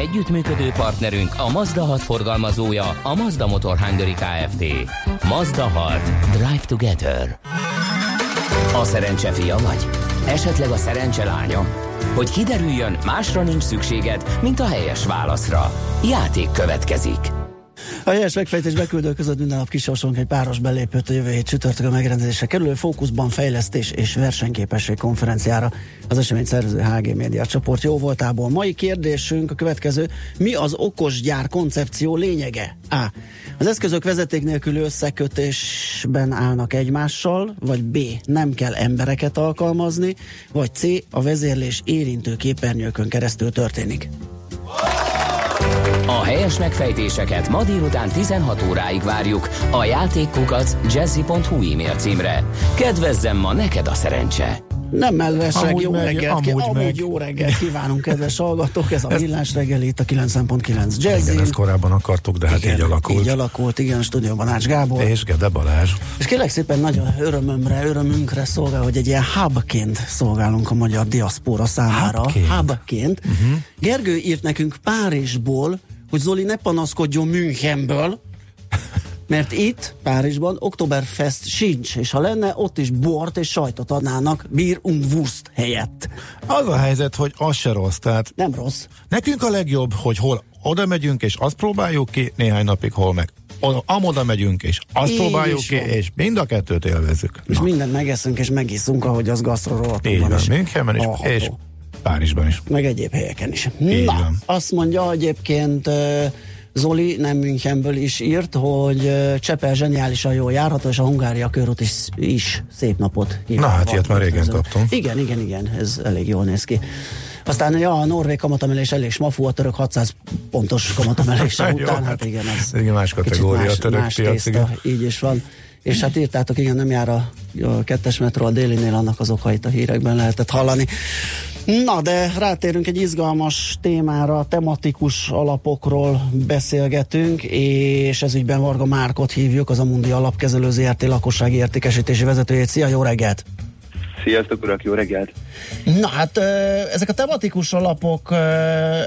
Együttműködő partnerünk a Mazda 6 forgalmazója, a Mazda Motor Hungary Kft. Mazda 6. Drive Together. A szerencse fia vagy? Esetleg a szerencse lánya? Hogy kiderüljön, másra nincs szükséged, mint a helyes válaszra. Játék következik. A helyes megfejtés beküldő között minden nap kisorsolunk egy páros belépőt a jövő hét csütörtök a megrendezésre kerülő fókuszban fejlesztés és versenyképesség konferenciára. Az esemény szervező HG Média csoport jó voltából. Mai kérdésünk a következő. Mi az okos gyár koncepció lényege? A. Az eszközök vezeték nélkül összekötésben állnak egymással, vagy B. Nem kell embereket alkalmazni, vagy C. A vezérlés érintő képernyőkön keresztül történik. A helyes megfejtéseket ma délután 16 óráig várjuk a játékkukac jazzy.hu e-mail címre. Kedvezzem ma neked a szerencse! Nem mellesleg, Amúgy jó meg, reggelt, amúgy amúgy, amúgy jó reggelt kívánunk, kedves hallgatók, ez a millás reggel itt a 9.9 Jazzy. Igen, ezt korábban akartuk, de hát Igen, így alakult. Így alakult, igen, a stúdióban Ács Gábor. És Gede Balázs. És kérlek szépen nagyon örömömre, örömünkre szolgál, hogy egy ilyen hubként szolgálunk a magyar diaszpora számára. Hubként? Hubként. Uh-huh. Gergő írt nekünk Párizsból, hogy Zoli ne panaszkodjon Münchenből, mert itt, Párizsban, Oktoberfest sincs, és ha lenne, ott is bort és sajtot adnának Bier und Wurst helyett. Az a helyzet, hogy az se rossz. Tehát Nem rossz. nekünk a legjobb, hogy hol oda megyünk, és azt próbáljuk ki, néhány napig hol meg. Oda, amoda megyünk, és azt Így próbáljuk ki, van. és mind a kettőt élvezzük. És Na, mindent megeszünk és megiszunk, ahogy az van, is. Münchenben is, hallható. és Párizsban is. meg egyéb helyeken is. Így Na, van. azt mondja egyébként ö, Zoli, nem Münchenből is írt, hogy Csepel zseniálisan jól járható, és a Hungária körút is, is szép napot kíván. Na, hát ilyet már régen kaptunk. Igen, igen, igen, ez elég jól néz ki. Aztán ja, a norvég kamatemelés elég smafú, a török 600 pontos kamatemelése Jó, után, hát hát igen, ez igen, más kategória a más, török más piac, tészta, igen. így is van. És hát írtátok, igen, nem jár a, a kettes metró a délinél, annak az okait a hírekben lehetett hallani. Na, de rátérünk egy izgalmas témára, tematikus alapokról beszélgetünk, és ez ügyben Varga Márkot hívjuk, az Amundi alapkezelő ZRT lakossági értékesítési vezetőjét. Szia, jó reggelt! Sziasztok, urak, jó reggelt! Na hát ezek a tematikus alapok,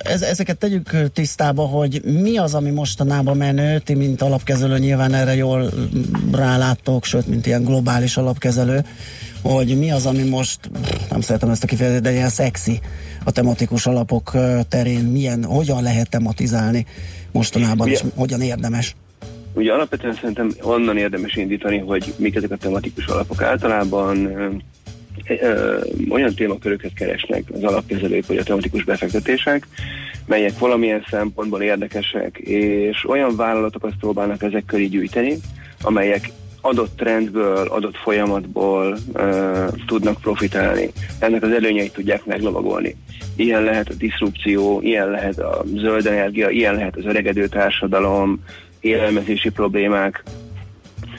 ez, ezeket tegyük tisztába, hogy mi az, ami mostanában menő, ti mint alapkezelő nyilván erre jól ráláttok, sőt, mint ilyen globális alapkezelő, hogy mi az, ami most, nem szeretem ezt a kifejezést, de ilyen szexi a tematikus alapok terén, milyen, hogyan lehet tematizálni mostanában, Ugye- és hogyan érdemes. Ugye alapvetően szerintem onnan érdemes indítani, hogy mik ezek a tematikus alapok. Általában ö, olyan témaköröket keresnek az alapkezelők, vagy a tematikus befektetések, melyek valamilyen szempontból érdekesek, és olyan vállalatokat próbálnak ezek köré gyűjteni, amelyek adott trendből, adott folyamatból ö, tudnak profitálni. Ennek az előnyeit tudják meglovagolni. Ilyen lehet a diszrupció, ilyen lehet a zöld energia, ilyen lehet az öregedő társadalom, élelmezési problémák,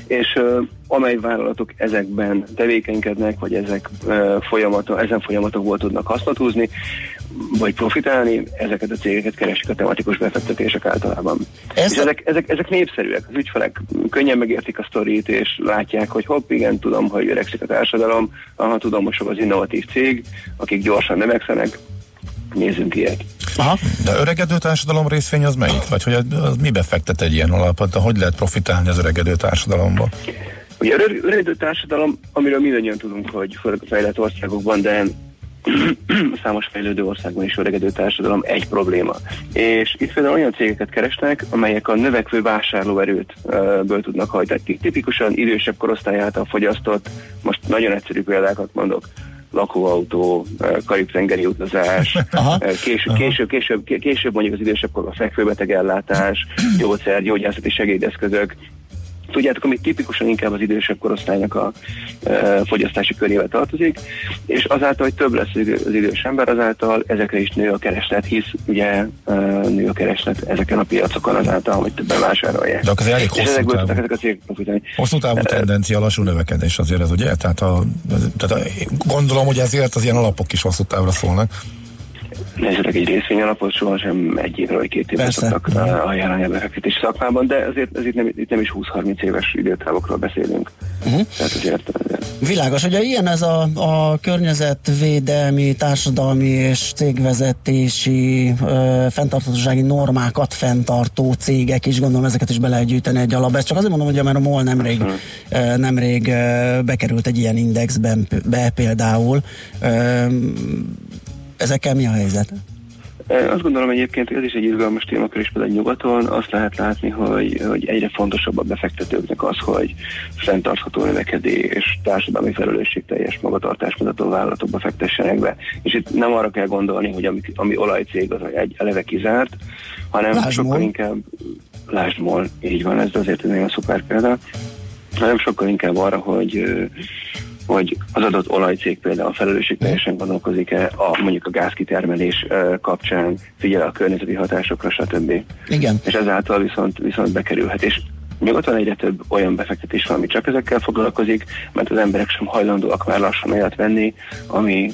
és amely vállalatok ezekben tevékenykednek, vagy ezek ö, folyamata, ezen folyamatokból tudnak hasznot húzni, vagy profitálni, ezeket a cégeket keresik a tematikus befektetések általában. Ezt és a- ezek, ezek, ezek népszerűek, az ügyfelek könnyen megértik a sztorit, és látják, hogy hopp, igen, tudom, hogy öregszik a társadalom, aha, tudom, hogy sok az innovatív cég, akik gyorsan növekszenek, nézzünk ilyet. Aha. De öregedő társadalom részvény az melyik? Vagy hogy az, az mibe fektet egy ilyen alapot? De hogy lehet profitálni az öregedő társadalomból? Ugye a öregedő társadalom, amiről mindannyian tudunk, hogy főleg a fejlett országokban, de számos fejlődő országban is öregedő társadalom egy probléma. És itt például olyan cégeket keresnek, amelyek a növekvő vásárlóerőt ből tudnak hajtani. Tipikusan idősebb korosztály által fogyasztott, most nagyon egyszerű példákat mondok, lakóautó, ö, karib-tengeri utazás, Aha. ö, később, később, később, később mondjuk az idősebb korban fekvőbeteg ellátás, gyógyszer, gyógyászati segédeszközök, tudjátok, ami tipikusan inkább az idősebb korosztálynak a e, fogyasztási körébe tartozik, és azáltal, hogy több lesz az idős ember, azáltal ezekre is nő a kereslet, hisz ugye e, nő a kereslet ezeken a piacokon azáltal, hogy többen vásárolják. De ez elég hosszú távú. Ezek a cégek Hosszú távú tendencia, lassú növekedés azért ez, ugye? Tehát, a, tehát a, gondolom, hogy ezért az ilyen alapok is hosszú távra szólnak. Nézzétek, egy részvény alapot sohasem egy évről vagy két évre szoktak uh, ajánlani a befektetési szakmában, de azért ez itt nem, itt nem is 20-30 éves időtávokról beszélünk. Uh-huh. Tehát azért, azért. Világos, hogy ilyen ez a, a környezetvédelmi, társadalmi és cégvezetési ö, fenntartatósági normákat fenntartó cégek is, gondolom ezeket is be lehet gyűjteni egy alapba. Ezt csak azért mondom, hogy mert a MOL nemrég, uh-huh. nemrég bekerült egy ilyen indexben be például. Ö, Ezekkel mi a helyzet? Azt gondolom egyébként, ez is egy izgalmas témakör is például nyugaton. Azt lehet látni, hogy, hogy egyre fontosabb a befektetőknek az, hogy fenntartható növekedés, társadalmi felelősségteljes magatartásmutató vállalatokba fektessenek be. És itt nem arra kell gondolni, hogy ami, ami olajcég az egy eleve kizárt, hanem Lásd sokkal mol. inkább lásd mol, így van, ez azért egy nagyon szuper példa, hanem sokkal inkább arra, hogy hogy az adott olajcég például felelősségteljesen gondolkozik-e a, mondjuk a gázkitermelés kapcsán, figyel a környezeti hatásokra, stb. Igen. És ezáltal viszont, viszont bekerülhet. És nyugaton egyre több olyan befektetés van, ami csak ezekkel foglalkozik, mert az emberek sem hajlandóak már lassan olyat venni, ami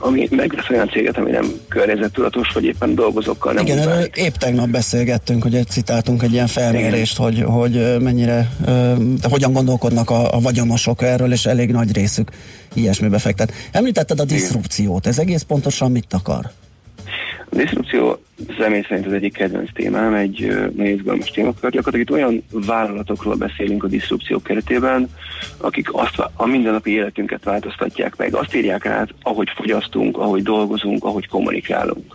ami megvesz olyan céget, ami nem környezettudatos, vagy éppen dolgozókkal nem Igen, erről épp tegnap beszélgettünk, hogy citáltunk egy ilyen felmérést, hogy, hogy mennyire, de hogyan gondolkodnak a, a vagyonosok erről, és elég nagy részük ilyesmi befektet. Említetted a diszrupciót, ez egész pontosan mit akar? A diszrupció személy szerint az egyik kedvenc témám, egy nagyon izgalmas témakör. Gyakorlatilag itt olyan vállalatokról beszélünk a diszrupció keretében, akik azt a mindennapi életünket változtatják meg, azt írják át, ahogy fogyasztunk, ahogy dolgozunk, ahogy kommunikálunk.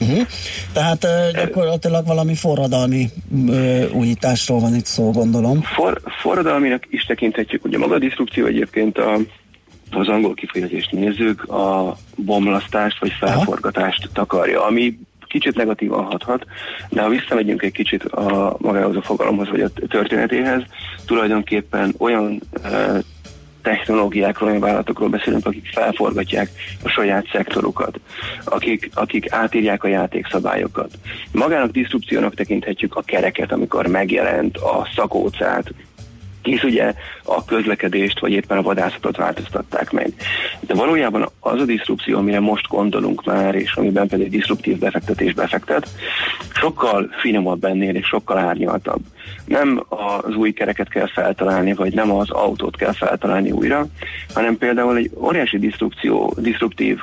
Uh-huh. Tehát uh, gyakorlatilag valami forradalmi uh, újításról van itt szó, gondolom. For, forradalminak is tekinthetjük, ugye maga a diszrupció egyébként a az angol kifejezést nézzük, a bomlasztást vagy felforgatást Aha. takarja, ami kicsit negatívan hathat, de ha visszamegyünk egy kicsit a magához a fogalomhoz, vagy a történetéhez, tulajdonképpen olyan e, technológiákról, olyan vállalatokról beszélünk, akik felforgatják a saját szektorukat, akik, akik átírják a játékszabályokat. Magának diszrupciónak tekinthetjük a kereket, amikor megjelent a szakócát, hisz ugye a közlekedést, vagy éppen a vadászatot változtatták meg. De valójában az a diszrupció, amire most gondolunk már, és amiben pedig diszruptív befektetés befektet, sokkal finomabb ennél, és sokkal árnyaltabb. Nem az új kereket kell feltalálni, vagy nem az autót kell feltalálni újra, hanem például egy óriási diszrupció, diszruptív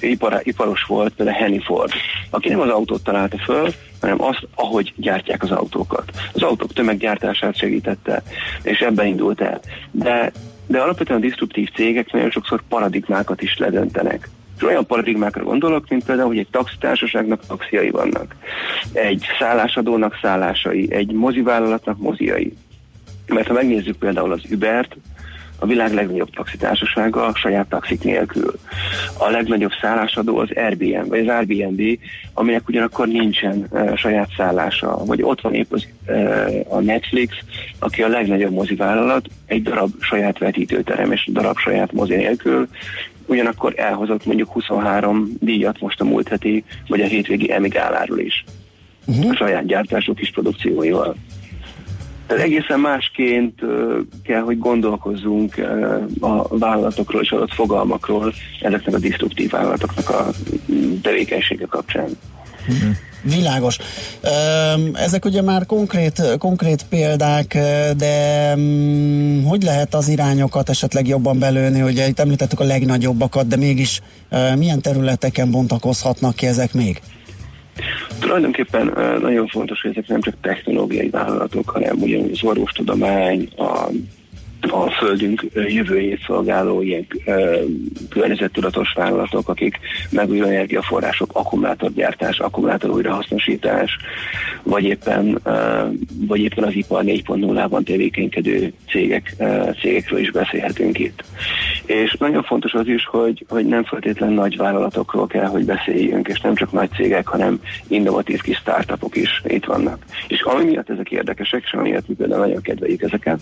ipar, iparos volt, például Henny Ford, aki nem az autót találta föl, hanem azt, ahogy gyártják az autókat. Az autók tömeggyártását segítette, és ebben indult el. De, de alapvetően a disruptív cégek nagyon sokszor paradigmákat is ledöntenek. És olyan paradigmákra gondolok, mint például, hogy egy taxitársaságnak taxiai vannak, egy szállásadónak szállásai, egy mozivállalatnak moziai. Mert ha megnézzük például az Ubert, a világ legnagyobb taxitársasága saját taxik nélkül. A legnagyobb szállásadó az Airbnb, vagy az Airbnb, aminek ugyanakkor nincsen uh, saját szállása. Vagy ott van épp az, uh, a Netflix, aki a legnagyobb mozivállalat, egy darab saját vetítőterem és darab saját mozi nélkül, ugyanakkor elhozott mondjuk 23 díjat most a múlt heti, vagy a hétvégi emigáláról is. Uh-huh. A saját gyártású kis produkcióival. Tehát egészen másként kell, hogy gondolkozzunk a vállalatokról és adott fogalmakról ezeknek a disztruktív vállalatoknak a tevékenysége kapcsán. Mm-hmm. Világos. Ezek ugye már konkrét, konkrét példák, de mm, hogy lehet az irányokat esetleg jobban belőni? Ugye itt említettük a legnagyobbakat, de mégis milyen területeken bontakozhatnak ki ezek még? Tulajdonképpen nagyon fontos, hogy ezek nem csak technológiai vállalatok, hanem ugyanúgy az orvostudomány, a a földünk jövőjét szolgáló ilyen környezettudatos vállalatok, akik megújuló energiaforrások, akkumulátorgyártás, akkumulátor újrahasznosítás, vagy éppen, vagy éppen az ipar 4.0-ban tevékenykedő cégek, cégekről is beszélhetünk itt. És nagyon fontos az is, hogy, hogy nem feltétlen nagy vállalatokról kell, hogy beszéljünk, és nem csak nagy cégek, hanem innovatív kis startupok is itt vannak. És ami miatt ezek érdekesek, és ami miatt mi például nagyon kedveljük ezeket,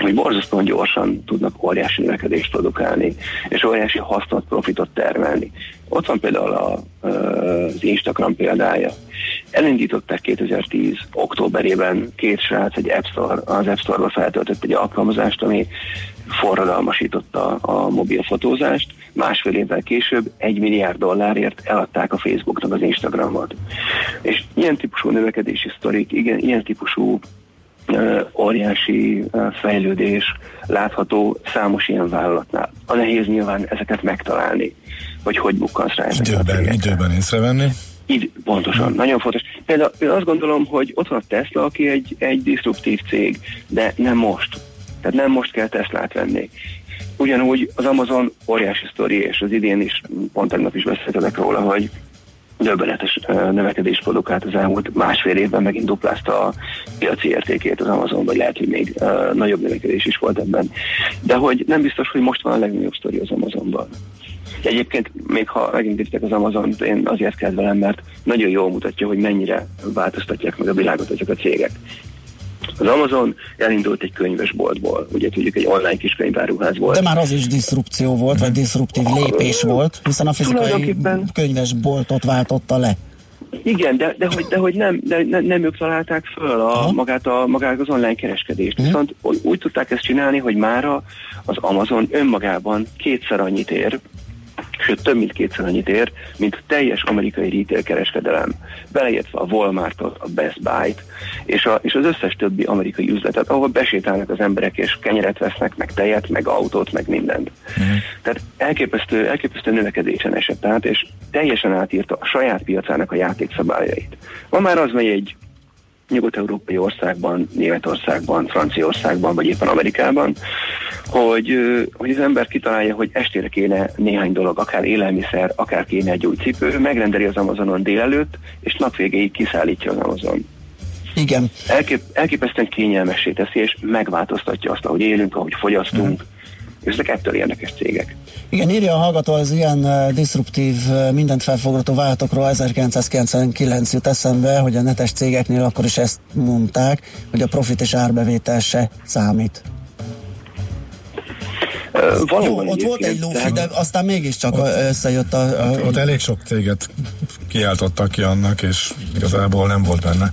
hogy borzasztóan gyorsan tudnak óriási növekedést produkálni, és óriási hasznot, profitot termelni. Ott van például a, az Instagram példája. Elindították 2010. októberében két srác egy App Store, az App Store-ba feltöltött egy alkalmazást, ami forradalmasította a mobil fotózást. Másfél évvel később egy milliárd dollárért eladták a Facebooknak az Instagramot. És ilyen típusú növekedési sztorik, igen, ilyen típusú óriási fejlődés látható számos ilyen vállalatnál. A nehéz nyilván ezeket megtalálni, hogy hogy bukkansz rá Időben, időben észrevenni. Így, pontosan, hmm. nagyon fontos. Például én azt gondolom, hogy ott van a Tesla, aki egy, egy disruptív cég, de nem most. Tehát nem most kell Teslát venni. Ugyanúgy az Amazon óriási sztori, és az idén is, pont tegnap is beszéltek róla, hogy döbbenetes növekedést produkált az elmúlt másfél évben, megint duplázta a piaci értékét az Amazon, vagy lehet, hogy még nagyobb növekedés is volt ebben. De hogy nem biztos, hogy most van a legnagyobb sztori az Amazonban. Egyébként, még ha megindítitek az amazon én azért kedvelem, mert nagyon jól mutatja, hogy mennyire változtatják meg a világot ezek a cégek. Az Amazon elindult egy könyvesboltból, ugye tudjuk, egy online kis könyváruházból. De már az is diszrupció volt, vagy diszruptív lépés volt, hiszen a fizikai könyvesboltot váltotta le. Igen, de, de, hogy, de hogy nem, de ne, nem ők találták föl a, magát, a, magát az online kereskedést. Uh-huh. Viszont úgy tudták ezt csinálni, hogy mára az Amazon önmagában kétszer annyit ér, sőt több mint kétszer annyit ér, mint a teljes amerikai retail kereskedelem, beleértve a Walmartot, a Best Buy-t, és, a, és az összes többi amerikai üzletet, ahol besétálnak az emberek, és kenyeret vesznek, meg tejet, meg autót, meg mindent. Mm. Tehát elképesztő, elképesztő növekedésen esett át, és teljesen átírta a saját piacának a játékszabályait. Ma már az megy egy nyugat-európai országban, Németországban, Franciaországban, vagy éppen Amerikában, hogy, hogy az ember kitalálja, hogy estére kéne néhány dolog, akár élelmiszer, akár kéne egy új cipő, megrendeli az Amazonon délelőtt, és nap végéig kiszállítja az Amazon. Igen. Elkép, elképesztően kényelmessé teszi, és megváltoztatja azt, ahogy élünk, ahogy fogyasztunk, mm és ezek ettől érdekes cégek. Igen, írja a hallgató az ilyen uh, disruptív, uh, mindent felfogató vállalatokról 1999 jut eszembe, hogy a netes cégeknél akkor is ezt mondták, hogy a profit és árbevétel se számít. Uh, Jó, ott volt egy lófi, de aztán mégiscsak ott, összejött a, a... Ott elég sok céget kiáltottak ki annak, és igazából nem volt benne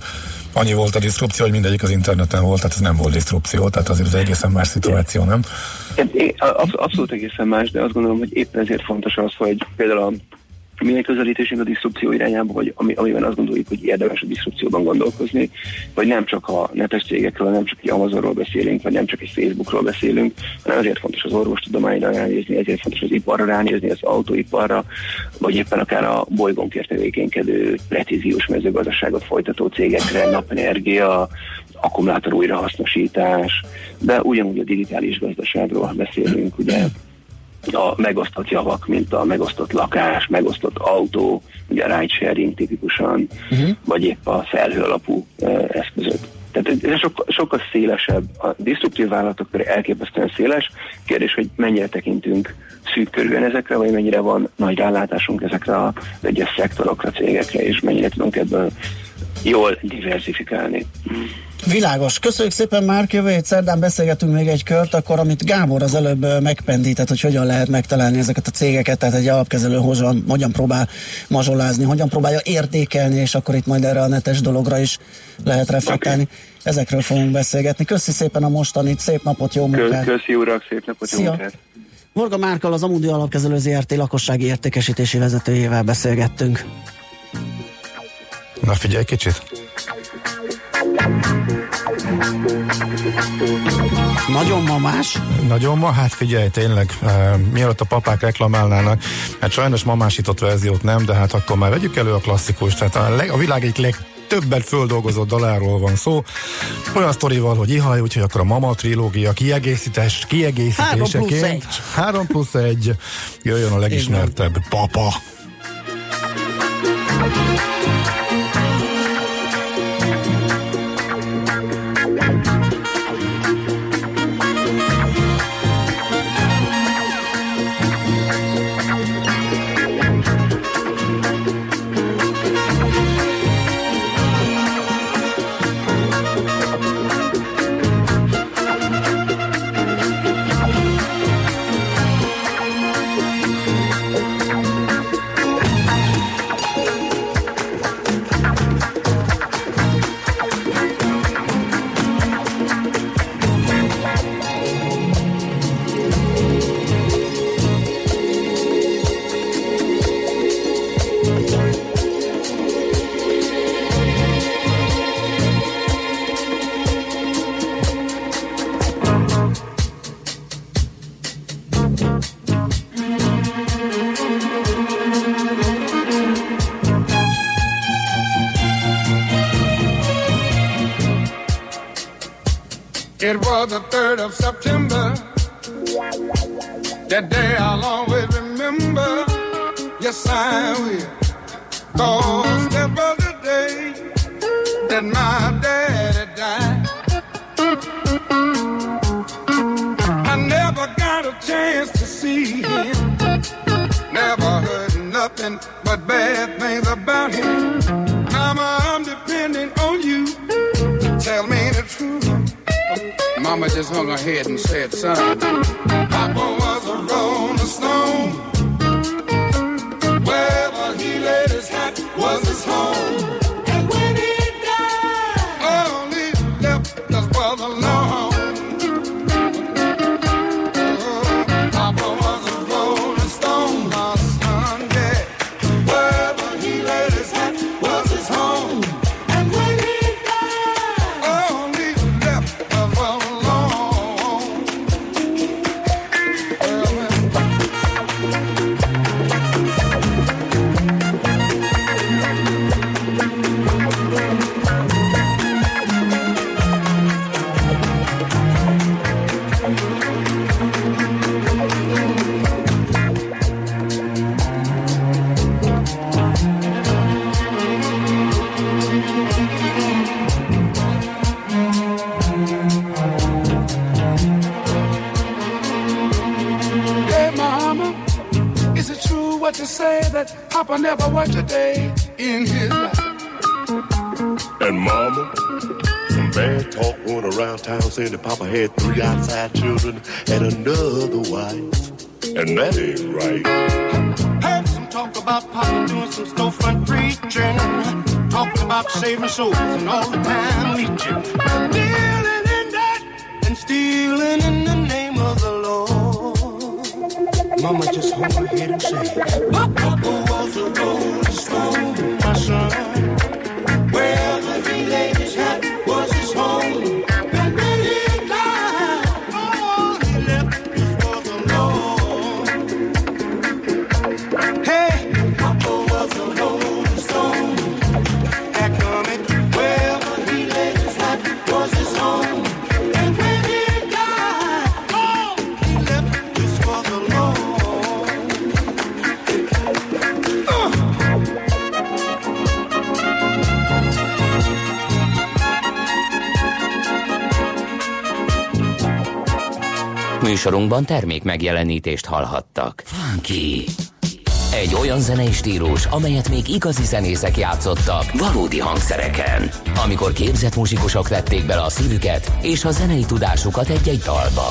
annyi volt a diszrupció, hogy mindegyik az interneten volt, tehát ez nem volt diszrupció, tehát azért az egészen más szituáció, nem? Abszolút egészen más, de azt gondolom, hogy éppen ezért fontos az, hogy például a egy közelítésünk a diszrupció irányába, hogy ami, amiben azt gondoljuk, hogy érdemes a diszrupcióban gondolkozni, vagy nem csak a netes cégekről, nem csak egy Amazonról beszélünk, vagy nem csak egy Facebookról beszélünk, hanem ezért fontos az orvostudományra ránézni, ezért fontos az iparra ránézni, az autóiparra, vagy éppen akár a bolygónkért tevékenykedő precíziós mezőgazdaságot folytató cégekre, napenergia, akkumulátor újrahasznosítás, de ugyanúgy a digitális gazdaságról beszélünk, ugye a megosztott javak, mint a megosztott lakás, megosztott autó, ugye a ride sharing tipikusan, uh-huh. vagy épp a felhő alapú uh, eszközök. Tehát ez sokkal, sokkal szélesebb. A disruptív vállalatok pedig elképesztően széles. Kérdés, hogy mennyire tekintünk szűk körülön ezekre, vagy mennyire van nagy rálátásunk ezekre az egyes szektorokra, cégekre, és mennyire tudunk ebből jól diversifikálni. Világos. Köszönjük szépen, Márk. Jövő hét szerdán beszélgetünk még egy kört, akkor amit Gábor az előbb megpendített, hogy hogyan lehet megtalálni ezeket a cégeket, tehát egy alapkezelő hogyan, hogyan próbál mazsolázni, hogyan próbálja értékelni, és akkor itt majd erre a netes dologra is lehet reflektálni. Okay. Ezekről fogunk beszélgetni. Köszi szépen a mostanit, szép napot, jó munkát! Köszi urak, szép napot, Szia. jó munkát! Morga Márkal az Amudi Alapkezelő ZRT lakossági értékesítési vezetőjével beszélgettünk. Na figyelj kicsit! Nagyon mamás? Nagyon ma, hát figyelj, tényleg, uh, mielőtt a papák reklamálnának, hát sajnos mamásított verziót nem, de hát akkor már vegyük elő a klasszikus, tehát a, leg, a világ egyik leg többet földolgozott daláról van szó. Olyan sztorival, hogy ihaj, úgyhogy akkor a Mama trilógia kiegészítés, kiegészítéseként 3 plusz 1 jöjjön a legismertebb papa. The 3rd of September. That day I'll always remember. Yes, I will. Head and said, son, around town saying that Papa had three outside children and another wife. And that ain't right. Heard some talk about Papa doing some storefront preaching, talking about saving souls and all the time leeching, dealing Műsorunkban termék megjelenítést hallhattak. Funky. Egy olyan zenei stílus, amelyet még igazi zenészek játszottak valódi hangszereken. Amikor képzett muzsikusok tették bele a szívüket és a zenei tudásukat egy-egy dalba.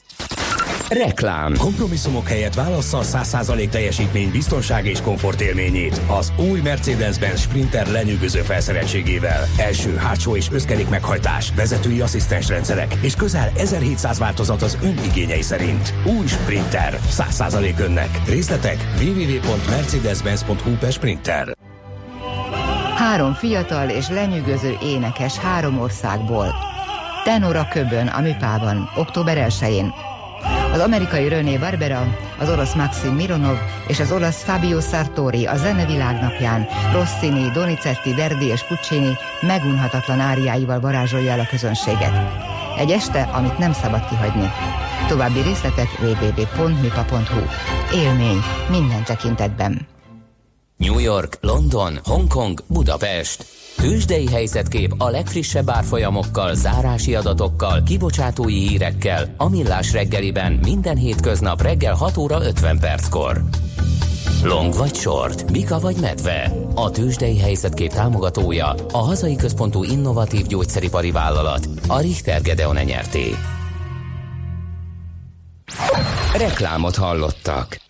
Reklám. Kompromisszumok helyett válassza a 100% teljesítmény, biztonság és komfort élményét. Az új Mercedes-Benz Sprinter lenyűgöző felszereltségével. Első, hátsó és összkerék meghajtás, vezetői asszisztens rendszerek és közel 1700 változat az ön igényei szerint. Új Sprinter. 100% önnek. Részletek www.mercedes-benz.hu per Sprinter. Három fiatal és lenyűgöző énekes három országból. Tenora Köbön a Műpában, október 1-én. Az amerikai René Barbera, az orosz Maxim Mironov és az olasz Fabio Sartori a zene világnapján Rossini, Donizetti, Verdi és Puccini megunhatatlan áriáival varázsolja el a közönséget. Egy este, amit nem szabad kihagyni. További részletek www.mipa.hu. Élmény minden tekintetben. New York, London, Hongkong, Budapest. Tőzsdei helyzetkép a legfrissebb árfolyamokkal, zárási adatokkal, kibocsátói hírekkel, a millás reggeliben minden hétköznap reggel 6 óra 50 perckor. Long vagy short, Mika vagy medve. A tőzsdei helyzetkép támogatója a hazai központú innovatív gyógyszeripari vállalat, a Richter Gedeon nyerté. Reklámot hallottak.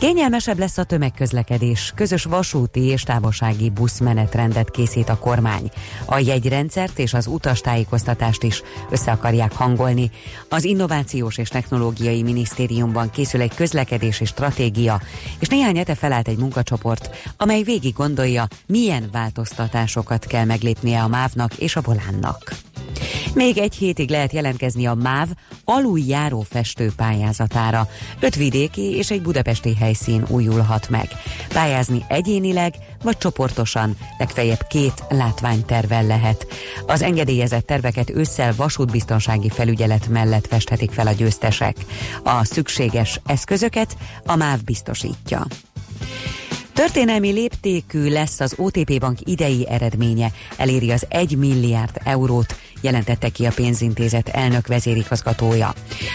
Kényelmesebb lesz a tömegközlekedés. Közös vasúti és távolsági buszmenetrendet készít a kormány. A jegyrendszert és az utastájékoztatást is össze akarják hangolni. Az Innovációs és Technológiai Minisztériumban készül egy közlekedési stratégia, és néhány hete felállt egy munkacsoport, amely végig gondolja, milyen változtatásokat kell meglépnie a MÁV-nak és a Volánnak. Még egy hétig lehet jelentkezni a MÁV aluljáró festő pályázatára. Öt vidéki és egy budapesti helyszín újulhat meg. Pályázni egyénileg vagy csoportosan, legfeljebb két látványtervel lehet. Az engedélyezett terveket ősszel vasútbiztonsági felügyelet mellett festhetik fel a győztesek. A szükséges eszközöket a MÁV biztosítja. Történelmi léptékű lesz az OTP Bank idei eredménye, eléri az 1 milliárd eurót, jelentette ki a pénzintézet elnök vezérigazgatója.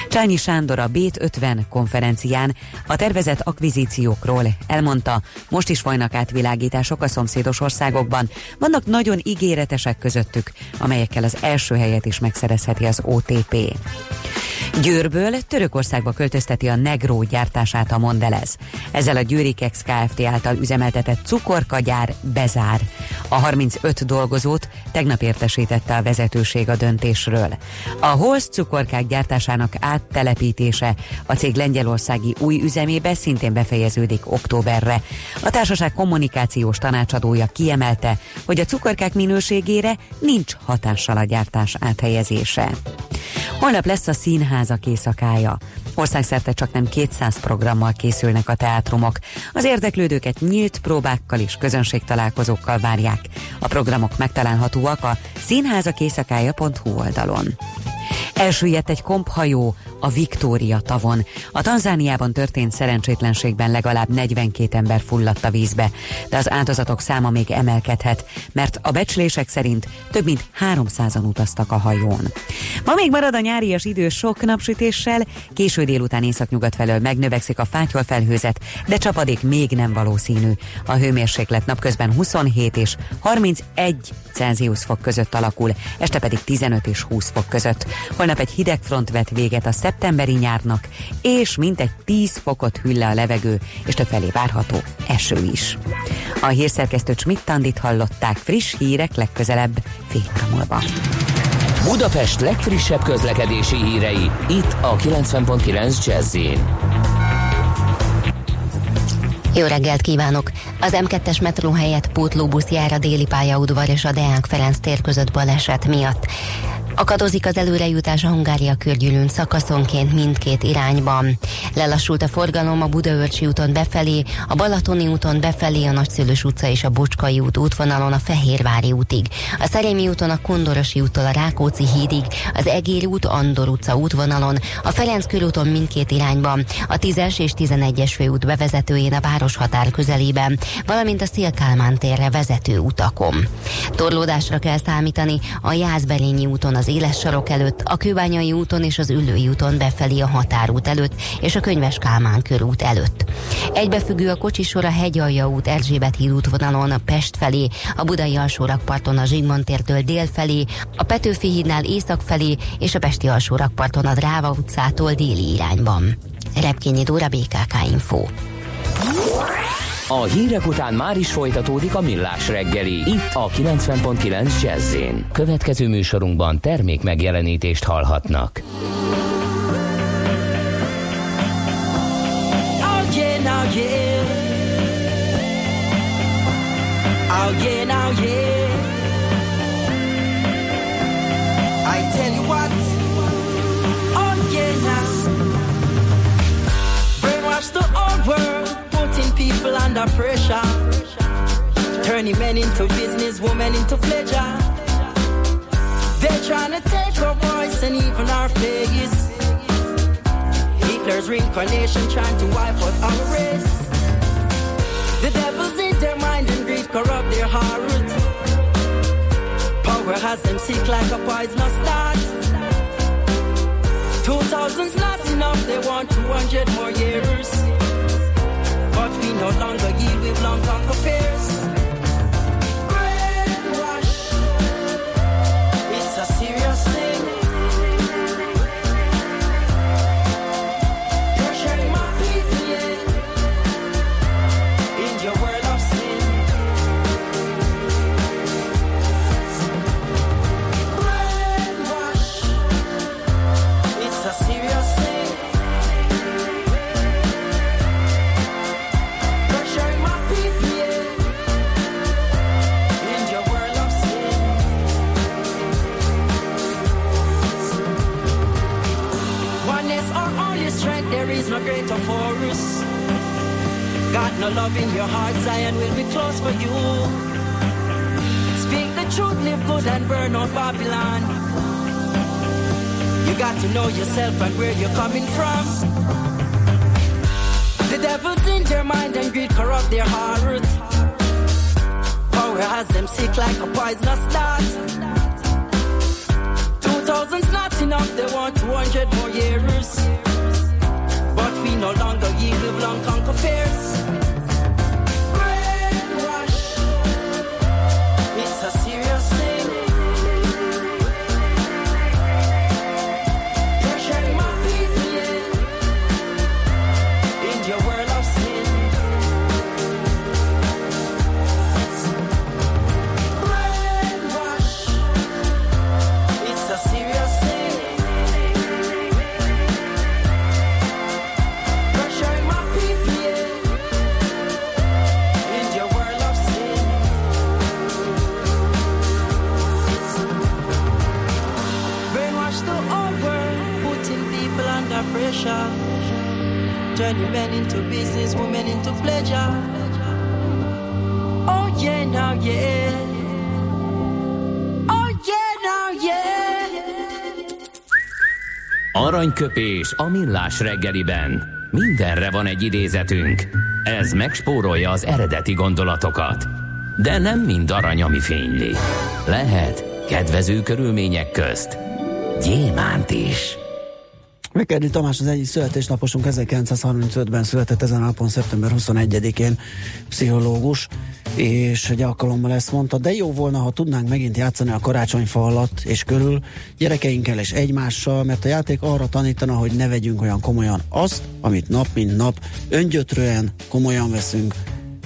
Csányi Sándor a Bét 50 konferencián a tervezett akvizíciókról elmondta, most is folynak átvilágítások a szomszédos országokban, vannak nagyon ígéretesek közöttük, amelyekkel az első helyet is megszerezheti az OTP. Győrből Törökországba költözteti a Negró gyártását a Mondelez. Ezzel a Győrikex Kft. által üzemeltetett cukorkagyár bezár. A 35 dolgozót tegnap értesítette a vezetőség a döntésről. A Holsz cukorkák gyártásának áttelepítése a cég lengyelországi új üzemébe szintén befejeződik októberre. A társaság kommunikációs tanácsadója kiemelte, hogy a cukorkák minőségére nincs hatással a gyártás áthelyezése. Holnap lesz a színházak éjszakája. Országszerte csak nem 200 programmal készülnek a teátrumok. Az érdeklődőket nyílt próbákkal és közönségtalálkozókkal várják. A programok megtalálhatóak a színházakészakálya.hu oldalon. Elsüllyedt egy komphajó a Viktória tavon. A Tanzániában történt szerencsétlenségben legalább 42 ember fulladt a vízbe, de az áldozatok száma még emelkedhet, mert a becslések szerint több mint 300-an utaztak a hajón. Ma még marad a nyárias idő sok napsütéssel, késő délután északnyugat felől megnövekszik a fátyol felhőzet, de csapadék még nem valószínű. A hőmérséklet napközben 27 és 31 Celsius fok között alakul, este pedig 15 és 20 fok között. Holnap egy hideg front vet véget a szeptemberi nyárnak, és mintegy 10 fokot hűl le a levegő, és többfelé várható eső is. A hírszerkesztő Schmidt-Tandit hallották friss hírek legközelebb fél óra múlva. Budapest legfrissebb közlekedési hírei, itt a 90.9 jazz jó reggelt kívánok! Az M2-es metró helyett pótlóbusz jár a déli pályaudvar és a Deák Ferenc tér között baleset miatt. Akadozik az előrejutás a Hungária körgyűlőn szakaszonként mindkét irányban. Lelassult a forgalom a Budaörsi úton befelé, a Balatoni úton befelé, a Nagyszülős utca és a Bocskai út útvonalon a Fehérvári útig. A Szerémi úton a Kondorosi úttól a Rákóczi hídig, az Egér út Andor utca útvonalon, a Ferenc körúton mindkét irányban, a 10-es és 11-es főút bevezetőjén a városhatár közelében, valamint a Szélkálmán térre vezető utakon. Torlódásra kell számítani a Jászberényi úton az az éles sarok előtt, a Kőbányai úton és az Üllői úton befelé a határút előtt és a Könyves Kálmán körút előtt. Egybefüggő a kocsisor a Hegyalja út Erzsébet híd útvonalon a Pest felé, a Budai alsórakparton a Zsigmond tértől dél felé, a Petőfi hídnál észak felé és a Pesti alsórakparton a Dráva utcától déli irányban. Repkényi Dóra BKK Info. A hírek után már is folytatódik a millás reggeli. Itt a 90.9 jazz Következő műsorunkban termék megjelenítést hallhatnak. Oh yeah, now yeah. Oh yeah, now yeah. I tell you what. Oh yeah, now. Brainwash the old world. People under pressure, turning men into business, women into pleasure. They're trying to take our voice and even our face. Hitler's reincarnation trying to wipe out our race. The devil's in their mind and greed corrupt their heart. Power has them sick like a poisonous start. Two thousand's not enough, they want 200 more years we no longer yield with long conquer fears. No love in your heart, Zion will be close for you. Speak the truth, live good and burn out Babylon. You got to know yourself and where you're coming from. The devil's in their mind and greed corrupt their hearts. Power has them sick like a poisonous dart. Two thousand's not enough, they want 200 more years. Women into pleasure. Oh. Oh yeah, now yeah. Aranyköpés a millás reggeliben. Mindenre van egy idézetünk. Ez megspórolja az eredeti gondolatokat. De nem mind arany, ami fényli. Lehet kedvező körülmények közt gyémánt is. Mekerdi Tamás az egyik születésnaposunk 1935-ben született ezen a napon, szeptember 21-én pszichológus, és egy alkalommal ezt mondta, de jó volna, ha tudnánk megint játszani a karácsonyfa alatt és körül gyerekeinkkel és egymással, mert a játék arra tanítana, hogy ne vegyünk olyan komolyan azt, amit nap mint nap öngyötrően komolyan veszünk,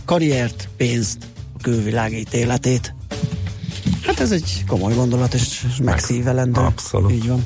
karriert, pénzt, a külvilág ítéletét. Hát ez egy komoly gondolat, és megszívelendő. Abszolút. Így van.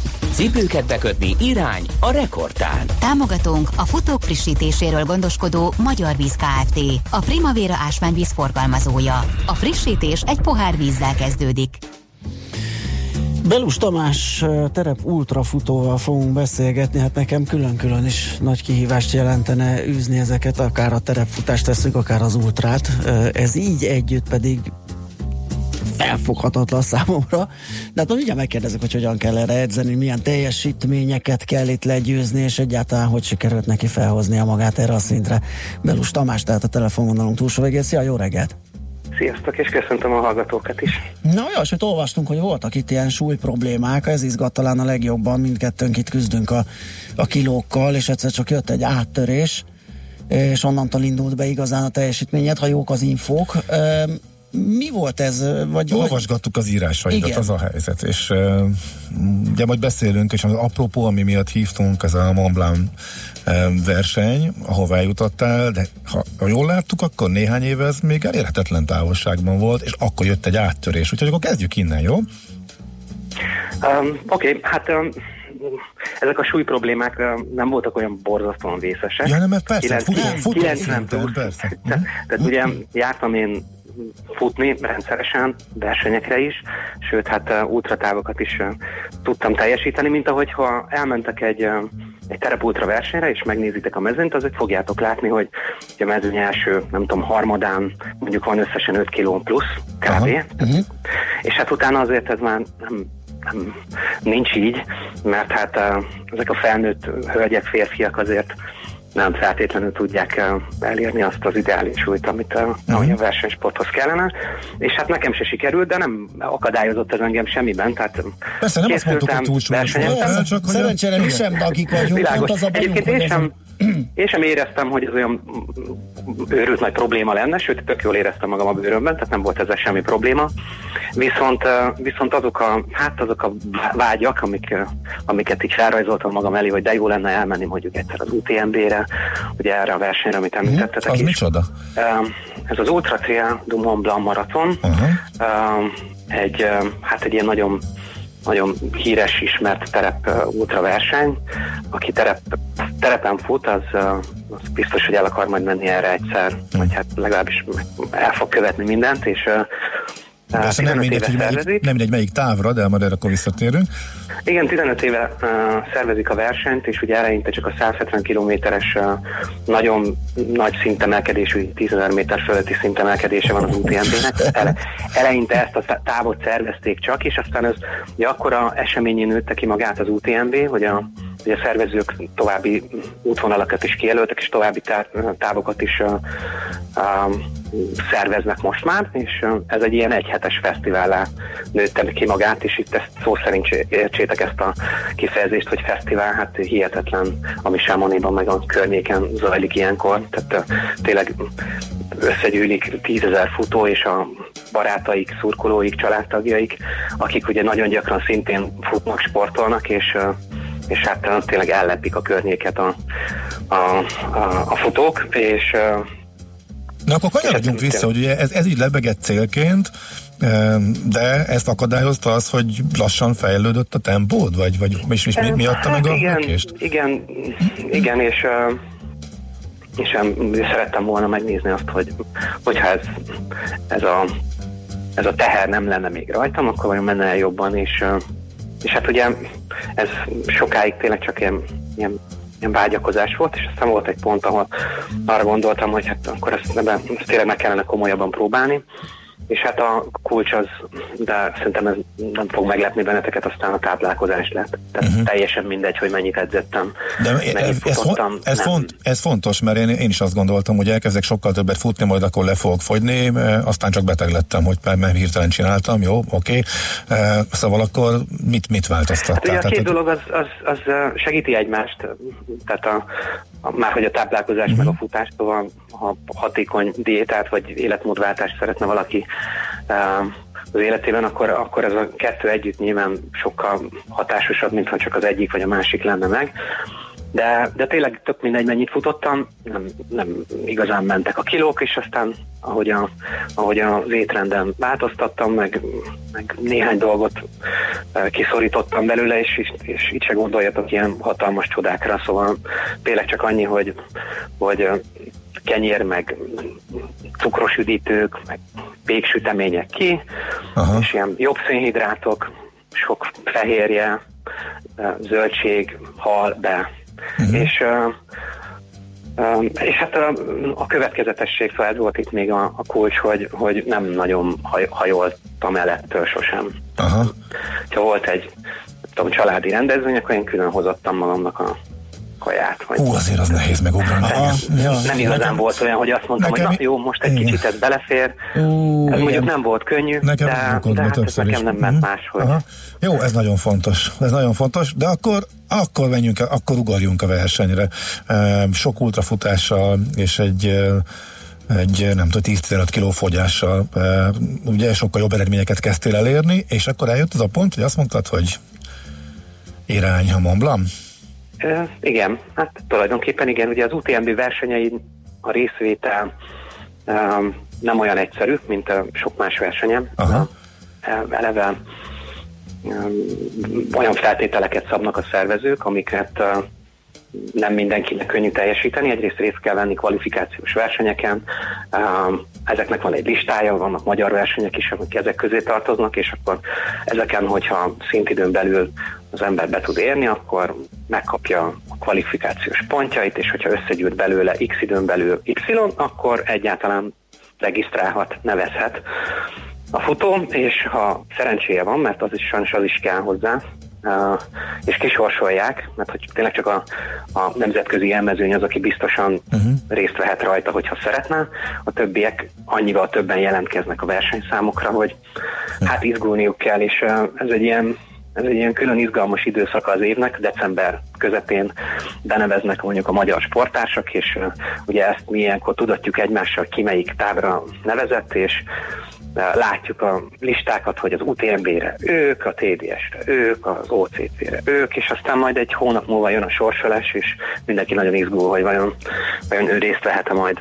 Cipőket bekötni irány a rekordtán. Támogatónk a futók frissítéséről gondoskodó Magyar Víz Kft. A Primavera ásványvíz forgalmazója. A frissítés egy pohár vízzel kezdődik. Belus Tamás terep ultrafutóval fogunk beszélgetni, hát nekem külön-külön is nagy kihívást jelentene űzni ezeket, akár a terepfutást tesszük, akár az ultrát. Ez így együtt pedig felfoghatatlan számomra. De hát mindjárt megkérdezek, hogy hogyan kell erre edzeni, milyen teljesítményeket kell itt legyőzni, és egyáltalán hogy sikerült neki felhoznia magát erre a szintre. Belus Tamás, tehát a telefonvonalunk túlsó végén. Szia, jó reggelt! Sziasztok, és köszöntöm a hallgatókat is. Na, olyasmit olvastunk, hogy voltak itt ilyen súly problémák, ez izgat talán a legjobban, mindkettőnk itt küzdünk a, a kilókkal, és egyszer csak jött egy áttörés, és onnantól indult be igazán a teljesítményed, ha jók az infók. Mi volt ez? Vagy, Olvasgattuk az írásaidat, Igen. az a helyzet, és uh, ugye majd beszélünk, és az apropó, ami miatt hívtunk, ez a Mont Blanc um, verseny, ahová eljutottál, de ha, ha jól láttuk, akkor néhány éve ez még elérhetetlen távolságban volt, és akkor jött egy áttörés, úgyhogy akkor kezdjük innen, jó? Um, Oké, okay, hát um, ezek a súly problémák um, nem voltak olyan borzasztóan vészesek. Ja, nem, mert persze, Kilenc- futó- futó 90 szinten, plusz. persze. Tehát, tehát ugye jártam én futni rendszeresen, versenyekre is, sőt, hát ultratávokat is tudtam teljesíteni, mint ahogy ha elmentek egy, egy terepultra versenyre, és megnézitek a mezőnyt, azért fogjátok látni, hogy a mezőny első, nem tudom, harmadán mondjuk van összesen 5 kiló plusz, kb. Uh-huh. És hát utána azért ez már nem, nem, nincs így, mert hát ezek a felnőtt hölgyek, férfiak azért nem feltétlenül tudják uh, elérni azt az ideális súlyt, amit uh-huh. ami a versenysporthoz kellene. És hát nekem se sikerült, de nem akadályozott ez engem semmiben. Tehát Persze, nem azt mondtuk, hogy túlsúlyos csak hogy... Szerencsére mi sem dakik vagyunk, Világos. pont az a bajunk, Egyébként én sem, én sem éreztem, hogy ez olyan őrült nagy probléma lenne, sőt, tök jól éreztem magam a bőrömben, tehát nem volt ezzel semmi probléma. Viszont, viszont azok a, hát azok a vágyak, amik, amiket így felrajzoltam magam elé, hogy de jó lenne elmenni mondjuk egyszer az UTMB-re, ugye erre a versenyre, amit említettetek Az is. micsoda? Ez az Ultra Trail du Mont Blanc maraton, Uh-huh. Egy, hát egy ilyen nagyon nagyon híres, ismert terep ultraverseny. Aki terep, terepen fut, az, az biztos, hogy el akar majd menni erre egyszer, vagy hát legalábbis el fog követni mindent, és Persze nem 15 mindegy, hogy melyik, nem mindegy, melyik távra, de majd erre akkor visszatérünk. Igen, 15 éve uh, szervezik a versenyt, és ugye eleinte csak a 170 kilométeres uh, nagyon nagy szintemelkedésű, 10.000 méter fölötti szintemelkedése van az UTMB-nek. Ele, eleinte ezt a tá- távot szervezték csak, és aztán ez ugye akkora eseményén nőtte ki magát az UTMB, hogy a, hogy a szervezők további útvonalakat is kijelöltek, és további tá- távokat is uh, uh, szerveznek most már, és ez egy ilyen egyhetes fesztivállá nőtte ki magát, és itt ezt szó szerint értsétek ezt a kifejezést, hogy fesztivál, hát hihetetlen, ami Sámoniban meg a környéken zajlik ilyenkor, tehát tényleg összegyűlik tízezer futó, és a barátaik, szurkolóik, családtagjaik, akik ugye nagyon gyakran szintén futnak, sportolnak, és és hát tényleg ellepik a környéket a, a, a, a futók, és Na akkor kanyarodjunk vissza, hogy ugye ez, ez így lebegett célként, de ezt akadályozta az, hogy lassan fejlődött a tempód, vagy, vagy és, és mi, mi adta meg a Hát igen, lökést? igen, igen, és, és szerettem volna megnézni azt, hogy hogyha ez, ez, a, ez a teher nem lenne még rajtam, akkor vajon menne el jobban, és, és hát ugye ez sokáig tényleg csak ilyen, ilyen ilyen vágyakozás volt, és aztán volt egy pont, ahol arra gondoltam, hogy hát akkor ezt, ebben, ezt tényleg meg kellene komolyabban próbálni, és hát a kulcs az, de szerintem ez nem fog meglepni benneteket, aztán a táplálkozás lett. Tehát uh-huh. teljesen mindegy, hogy mennyit edzettem, De mennyit ez, ez, futottam. ez, nem. font, ez fontos, mert én, én is azt gondoltam, hogy elkezdek sokkal többet futni, majd akkor le fogok fogyni, eh, aztán csak beteg lettem, hogy mert hirtelen csináltam, jó, oké. Eh, Szóval akkor mit, mit Hát változtattál? ugye a két Tehát, dolog az, az, az segíti egymást, tehát a, már hogy a táplálkozás uh-huh. meg a futás, szóval ha hatékony diétát vagy életmódváltást szeretne valaki ö, az életében, akkor, akkor ez a kettő együtt nyilván sokkal hatásosabb, mint ha csak az egyik vagy a másik lenne meg. De, de tényleg tök mindegy, mennyit futottam, nem, nem igazán mentek a kilók, és aztán ahogy, a, ahogy az étrenden változtattam, meg, meg néhány dolgot eh, kiszorítottam belőle, és, és, és itt se gondoljatok ilyen hatalmas csodákra, szóval tényleg csak annyi, hogy, hogy eh, kenyér, meg cukros üdítők, meg péksütemények ki, Aha. és ilyen jobb szénhidrátok, sok fehérje, eh, zöldség, hal be. Uh-huh. És, um, és hát a, a következetesség, szóval ez volt itt még a, a kulcs, hogy, hogy nem nagyon haj, hajoltam el ettől sosem. Aha. Ha volt egy tudom, családi rendezvény, akkor én külön hozottam magamnak a kaját. Vagy Hú, azért az nehéz megugrani. nem, Ja, nem igazán nekem- volt olyan, hogy azt mondtam, nekem- hogy na jó, most egy igen. kicsit ez belefér. Ú, ez igen. mondjuk nem volt könnyű, Nekem de, de hát ez nekem is. nem ment Mhm. máshogy. Aha. Jó, ez nagyon fontos. Ez nagyon fontos, de akkor akkor menjünk, akkor ugorjunk a versenyre. Sok ultrafutással és egy egy nem tudom, 10-15 kiló fogyással ugye sokkal jobb eredményeket kezdtél elérni, és akkor eljött az a pont, hogy azt mondtad, hogy irány a Mont Blanc? Igen, hát tulajdonképpen igen, ugye az UTMB versenyein a részvétel um, nem olyan egyszerű, mint a sok más versenyen. Aha. Uh, eleve um, olyan feltételeket szabnak a szervezők, amiket uh, nem mindenkinek könnyű teljesíteni. Egyrészt részt kell venni kvalifikációs versenyeken, ezeknek van egy listája, vannak magyar versenyek is, amik ezek közé tartoznak, és akkor ezeken, hogyha szintidőn belül az ember be tud érni, akkor megkapja a kvalifikációs pontjait, és hogyha összegyűjt belőle x időn belül y, akkor egyáltalán regisztrálhat, nevezhet a futó, és ha szerencséje van, mert az is sajnos az is kell hozzá, és kisorsolják, mert hogy tényleg csak a, a nemzetközi elmezőny az, aki biztosan uh-huh. részt vehet rajta, hogyha szeretne. A többiek annyival többen jelentkeznek a versenyszámokra, hogy hát izgulniuk kell, és ez egy ilyen ez egy ilyen külön izgalmas időszaka az évnek, december közepén beneveznek mondjuk a magyar sportársak, és ugye ezt mi ilyenkor tudatjuk egymással, ki melyik távra nevezett, és látjuk a listákat, hogy az UTMB-re ők, a TDS-re ők, az OCC-re ők, és aztán majd egy hónap múlva jön a sorsolás, és mindenki nagyon izgul, hogy vajon, vajon ő részt vehet-e majd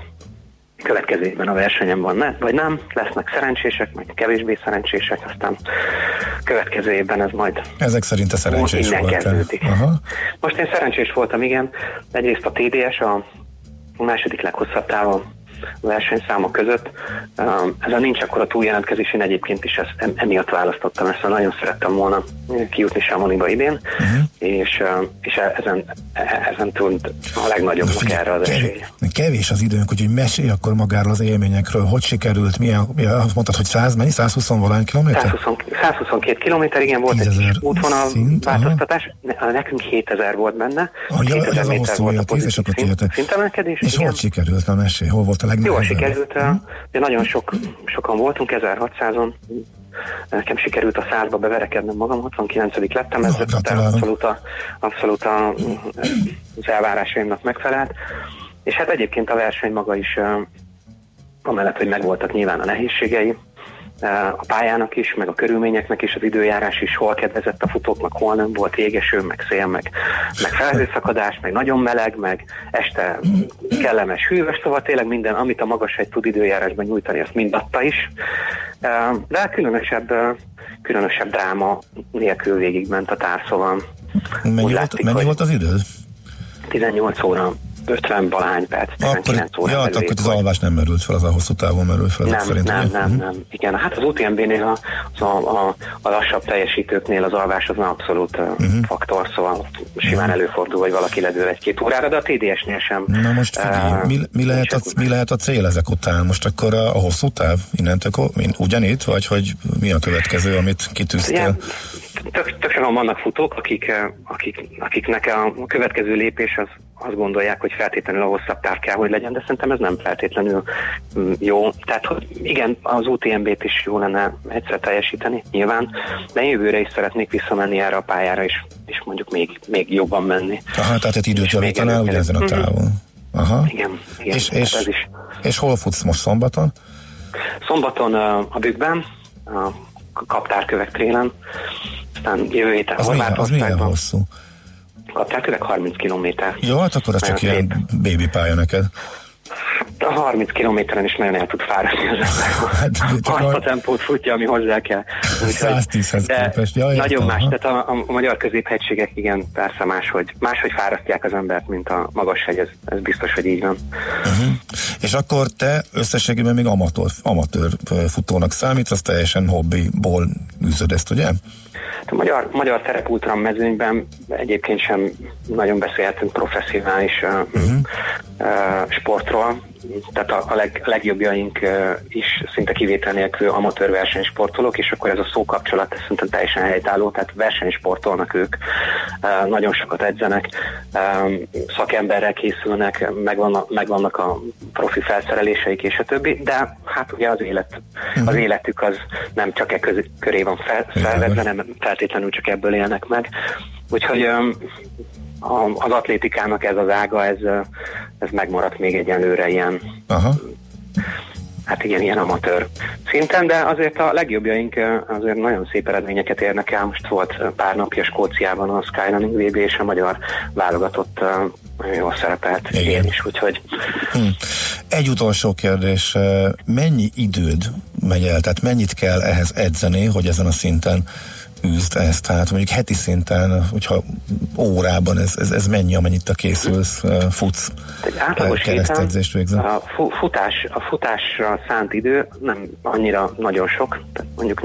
következő évben a versenyen van, ne, vagy nem, lesznek szerencsések, meg kevésbé szerencsések, aztán következő évben ez majd Ezek szerint a szerencsés volt. kezdődik. Aha. Most én szerencsés voltam, igen. Egyrészt a TDS, a második leghosszabb távon versenyszámok között. Um, Ez a nincs akkor a túljelentkezés, én egyébként is ezt em- emiatt választottam, ezt nagyon szerettem volna kijutni Sámoniba idén, uh-huh. És, és e- ezen, e- ezen túl a legnagyobbnak erre az esély. Kevés az időnk, úgyhogy mesélj akkor magáról az élményekről, hogy sikerült, milyen, milyen azt mondtad, hogy 100, mennyi? 120 valány kilométer? 120, 122 kilométer, igen, volt egy kis útvonal változtatás, Ne- nekünk 7000 volt benne, Ah, ja, 2000 ez a méter volt a jött, és akkor tihetek. szintemelkedés. És igen. hogy sikerült? Na mesélj, hol volt a Jól legnehezebb? sikerült, uh, de nagyon sok, sokan voltunk, 1600-on. Nekem sikerült a százba beverekednem magam, 69 lettem, ez de abszolút, a, abszolút a, az elvárásaimnak megfelelt. És hát egyébként a verseny maga is, amellett, hogy megvoltak nyilván a nehézségei, a pályának is, meg a körülményeknek is, az időjárás is hol kedvezett a futóknak, hol nem volt jégeső, meg szél, meg, meg felhőszakadás, meg nagyon meleg, meg este kellemes hűvös, szóval tényleg minden, amit a magas egy tud időjárásban nyújtani, azt mind adta is. De különösebb, uh, különösebb dráma nélkül végigment a tár, szóval Mennyi, úgy volt, látszik, mennyi volt az időd? 18 óra, 50 balány perc, 19 Akkor, óra. ja, hát akkor az alvás nem merült fel, az a hosszú távon merült fel. Nem, szerint, nem, ugye? nem, Mhm. nem. Igen, hát az UTMB-nél a, a, a, a lassabb teljesítőknél az alvás az nem abszolút uh-huh. faktor, szóval simán előfordul, hogy valaki ledől egy-két órára, de a TDS-nél sem. Na most figyelj, eh, mi, mi, lehet a, mi lehet a cél ezek után? Most akkor a, a hosszú táv innentől ugyanitt, vagy hogy mi a következő, amit kitűztél? Igen, tök, tök sokan vannak futók, akik, eh, akik, akiknek a következő lépés az azt gondolják, hogy feltétlenül a hosszabb táv kell, hogy legyen, de szerintem ez nem feltétlenül mm, jó. Tehát, hogy igen, az UTMB-t is jó lenne egyszer teljesíteni, nyilván, de én jövőre is szeretnék visszamenni erre a pályára, és, és mondjuk még, még jobban menni. Aha, tehát egy időt javítanál ugye ezen a. Mhm. távon. Aha. Igen, igen, és, és, ez is. és hol futsz most szombaton? Szombaton uh, a Bükkben, a Kaptárkövek trélen, aztán jövő héten Az milyen, az milyen hosszú? Kaptárkövek 30 kilométer. Jó, hát akkor az csak Nagyon ilyen baby pálya neked. A 30 kilométeren is nagyon el tud fáradni az ember. Hát, Azt a a- tempót futja, ami hozzá kell. Úgyhogy- 110-hez de képest. Ja, értem, nagyon más. aha. Tehát a, a, a magyar középhegységek igen, persze máshogy, máshogy fárasztják az embert, mint a magas hegy, ez, ez biztos, hogy így van. Uh-huh. És akkor te összességében még amatőr, amatőr futónak számítasz, az teljesen hobbiból űzöd ezt, ugye? A magyar, magyar terepultram mezőnyben egyébként sem nagyon beszélhetünk professzionális uh, uh-huh. uh, sportról, tehát a, a, leg, legjobbjaink is szinte kivétel nélkül amatőr versenysportolók, és akkor ez a szókapcsolat szerintem teljesen helytálló, tehát versenysportolnak ők, nagyon sokat edzenek, szakemberrel készülnek, megvannak, megvannak a profi felszereléseik és a többi, de hát ugye az élet, az életük az nem csak e köz, köré van fel, felvedve, nem feltétlenül csak ebből élnek meg. Úgyhogy az atlétikának ez az ága, ez, ez megmaradt még egyenlőre ilyen, Aha. hát igen, ilyen amatőr szinten, de azért a legjobbjaink azért nagyon szép eredményeket érnek el. Most volt pár napja Skóciában a Skyrunning VB és a magyar válogatott nagyon jól szerepelt én is, úgyhogy Hm. Egy utolsó kérdés, mennyi időd megy el, tehát mennyit kell ehhez edzeni, hogy ezen a szinten űzd ezt, tehát mondjuk heti szinten, hogyha órában, ez, ez, ez mennyi, amennyit te készülsz, futsz, keresztedzést végzel? a fu- futás, a futásra szánt idő nem annyira nagyon sok, tehát mondjuk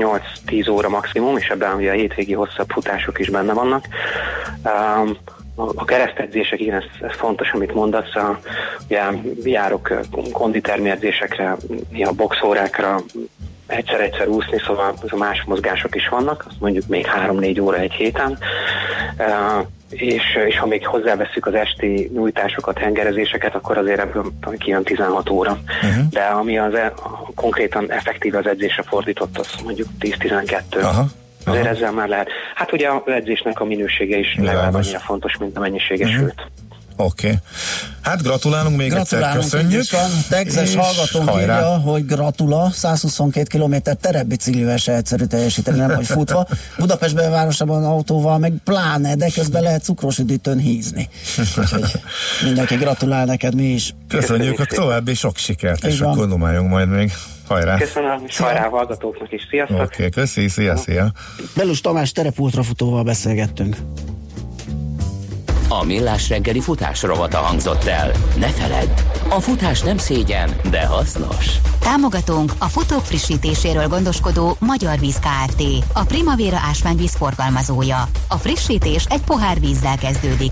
8-10 óra maximum, és ebben ugye a hétvégi hosszabb futások is benne vannak. Um, a- keresztedzések, igen, ez, ez fontos, amit mondasz. A, ugye járok ö, konditermedzésekre, a boxórákra, egyszer-egyszer úszni, szóval más mozgások is vannak, azt mondjuk még 3-4 óra egy héten. Uh, és, és ha még hozzáveszünk az esti nyújtásokat, hengerezéseket, akkor azért ebből kijön 16 óra. Uh-huh. De ami az e, konkrétan effektív az edzésre fordított, az mondjuk 10-12. Aha. Azért ezzel már lehet. Hát ugye az edzésnek a minősége is legalább annyira fontos, mint a mennyisége, Mhm. sőt. Oké. Okay. Hát gratulálunk még Gratulálunk, egyszer, köszönjük. így van. Texas És hallgatónk hajrá. írja, hogy gratula, 122 km terepbiciklivel se egyszerű teljesíteni, nem hogy futva. Budapest belvárosában autóval meg pláne, de közben lehet cukros üdítőn hízni. Úgyhogy mindenki gratulál neked, mi is. Köszönjük a további sok sikert, Így és van. akkor dumáljunk majd még. Hajrá! Köszönöm, és hajrá a hallgatóknak is. Sziasztok! Oké, okay, köszi, szia, szia. Belus Tamás terepultrafutóval beszélgettünk. A Millás reggeli futás rovata hangzott el. Ne feledd, a futás nem szégyen, de hasznos. Támogatónk a futók frissítéséről gondoskodó Magyar Víz Kft. A Primavera ásványvíz forgalmazója. A frissítés egy pohár vízzel kezdődik.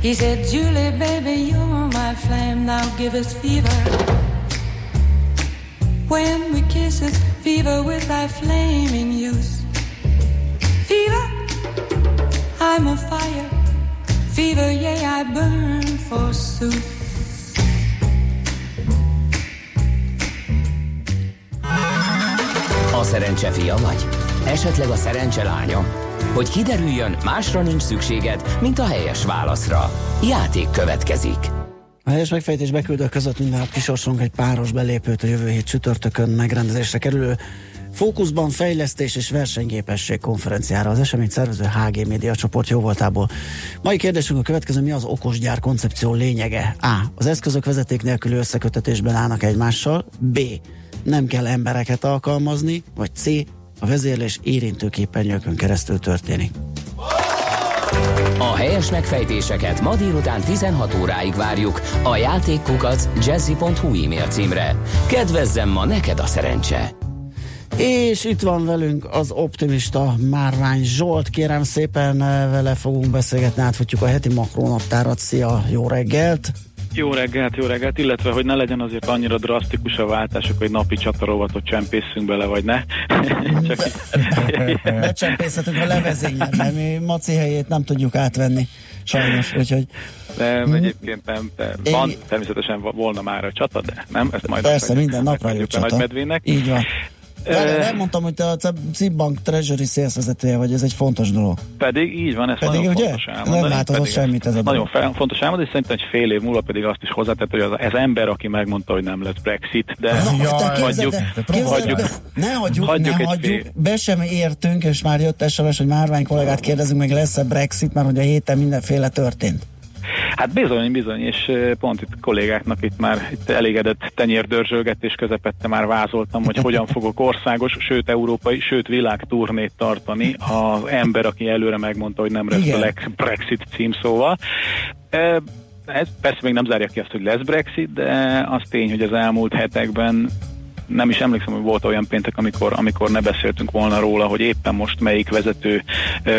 he said, Julie, baby, you're my flame, now give fever. When we kiss fever with thy flaming youth. Fever, I'm a fire. Fever, yea, I burn forsooth. A szerencse fia vagy? Esetleg a szerencse lánya? Hogy kiderüljön, másra nincs szükséged, mint a helyes válaszra. Játék következik. A helyes megfejtés beküldő között minden nap kisorsunk egy páros belépőt a jövő hét csütörtökön megrendezésre kerülő Fókuszban fejlesztés és versenyképesség konferenciára az esemény szervező HG Média csoport jóvoltából. Mai kérdésünk a következő, mi az okos gyár koncepció lényege? A. Az eszközök vezeték nélküli összekötetésben állnak egymással. B. Nem kell embereket alkalmazni. Vagy C. A vezérlés érintő képernyőkön keresztül történik. A helyes megfejtéseket ma délután 16 óráig várjuk a játékkukac jazzy.hu e-mail címre. Kedvezzem ma neked a szerencse! És itt van velünk az optimista Márvány Zsolt, kérem szépen vele fogunk beszélgetni, átfutjuk a heti makrónaptárat. Szia, jó reggelt! Jó reggelt, jó reggelt, illetve hogy ne legyen azért annyira drasztikus a váltások, hogy napi csatarovatot csempészünk bele, vagy ne. Csak Becsempészhetünk a levezényen, mert mi Maci helyét nem tudjuk átvenni, sajnos, úgyhogy nem, egyébként nem, de van, természetesen volna már a csata, de nem, ezt majd persze, minden napra jut csata. Így van. De nem mondtam, hogy te a Cibbank Treasury szélszvezetője vagy, ez egy fontos dolog. Pedig így van, ez Pedig nagyon ugye? fontos elmondani. Nem látod Pedig semmit ez a Nagyon dolog. fel, fontos elmondani, és szerintem egy fél év múlva pedig azt is hozzátett, hogy az, ez ember, aki megmondta, hogy nem lesz Brexit, de Na, képzeld hagyjuk, képzeld ne hagyjuk, hagyjuk ne hagyjuk, fél. be sem értünk, és már jött SMS, hogy Márvány kollégát kérdezünk meg, lesz-e Brexit, mert hogy a héten mindenféle történt. Hát bizony, bizony, és pont itt kollégáknak itt már itt elégedett tenyérdörzsölgetés közepette már vázoltam, hogy hogyan fogok országos, sőt európai, sőt világturnét tartani az ember, aki előre megmondta, hogy nem lesz Brexit címszóval. Ez persze még nem zárja ki azt, hogy lesz Brexit, de az tény, hogy az elmúlt hetekben nem is emlékszem, hogy volt olyan péntek, amikor, amikor ne beszéltünk volna róla, hogy éppen most melyik vezető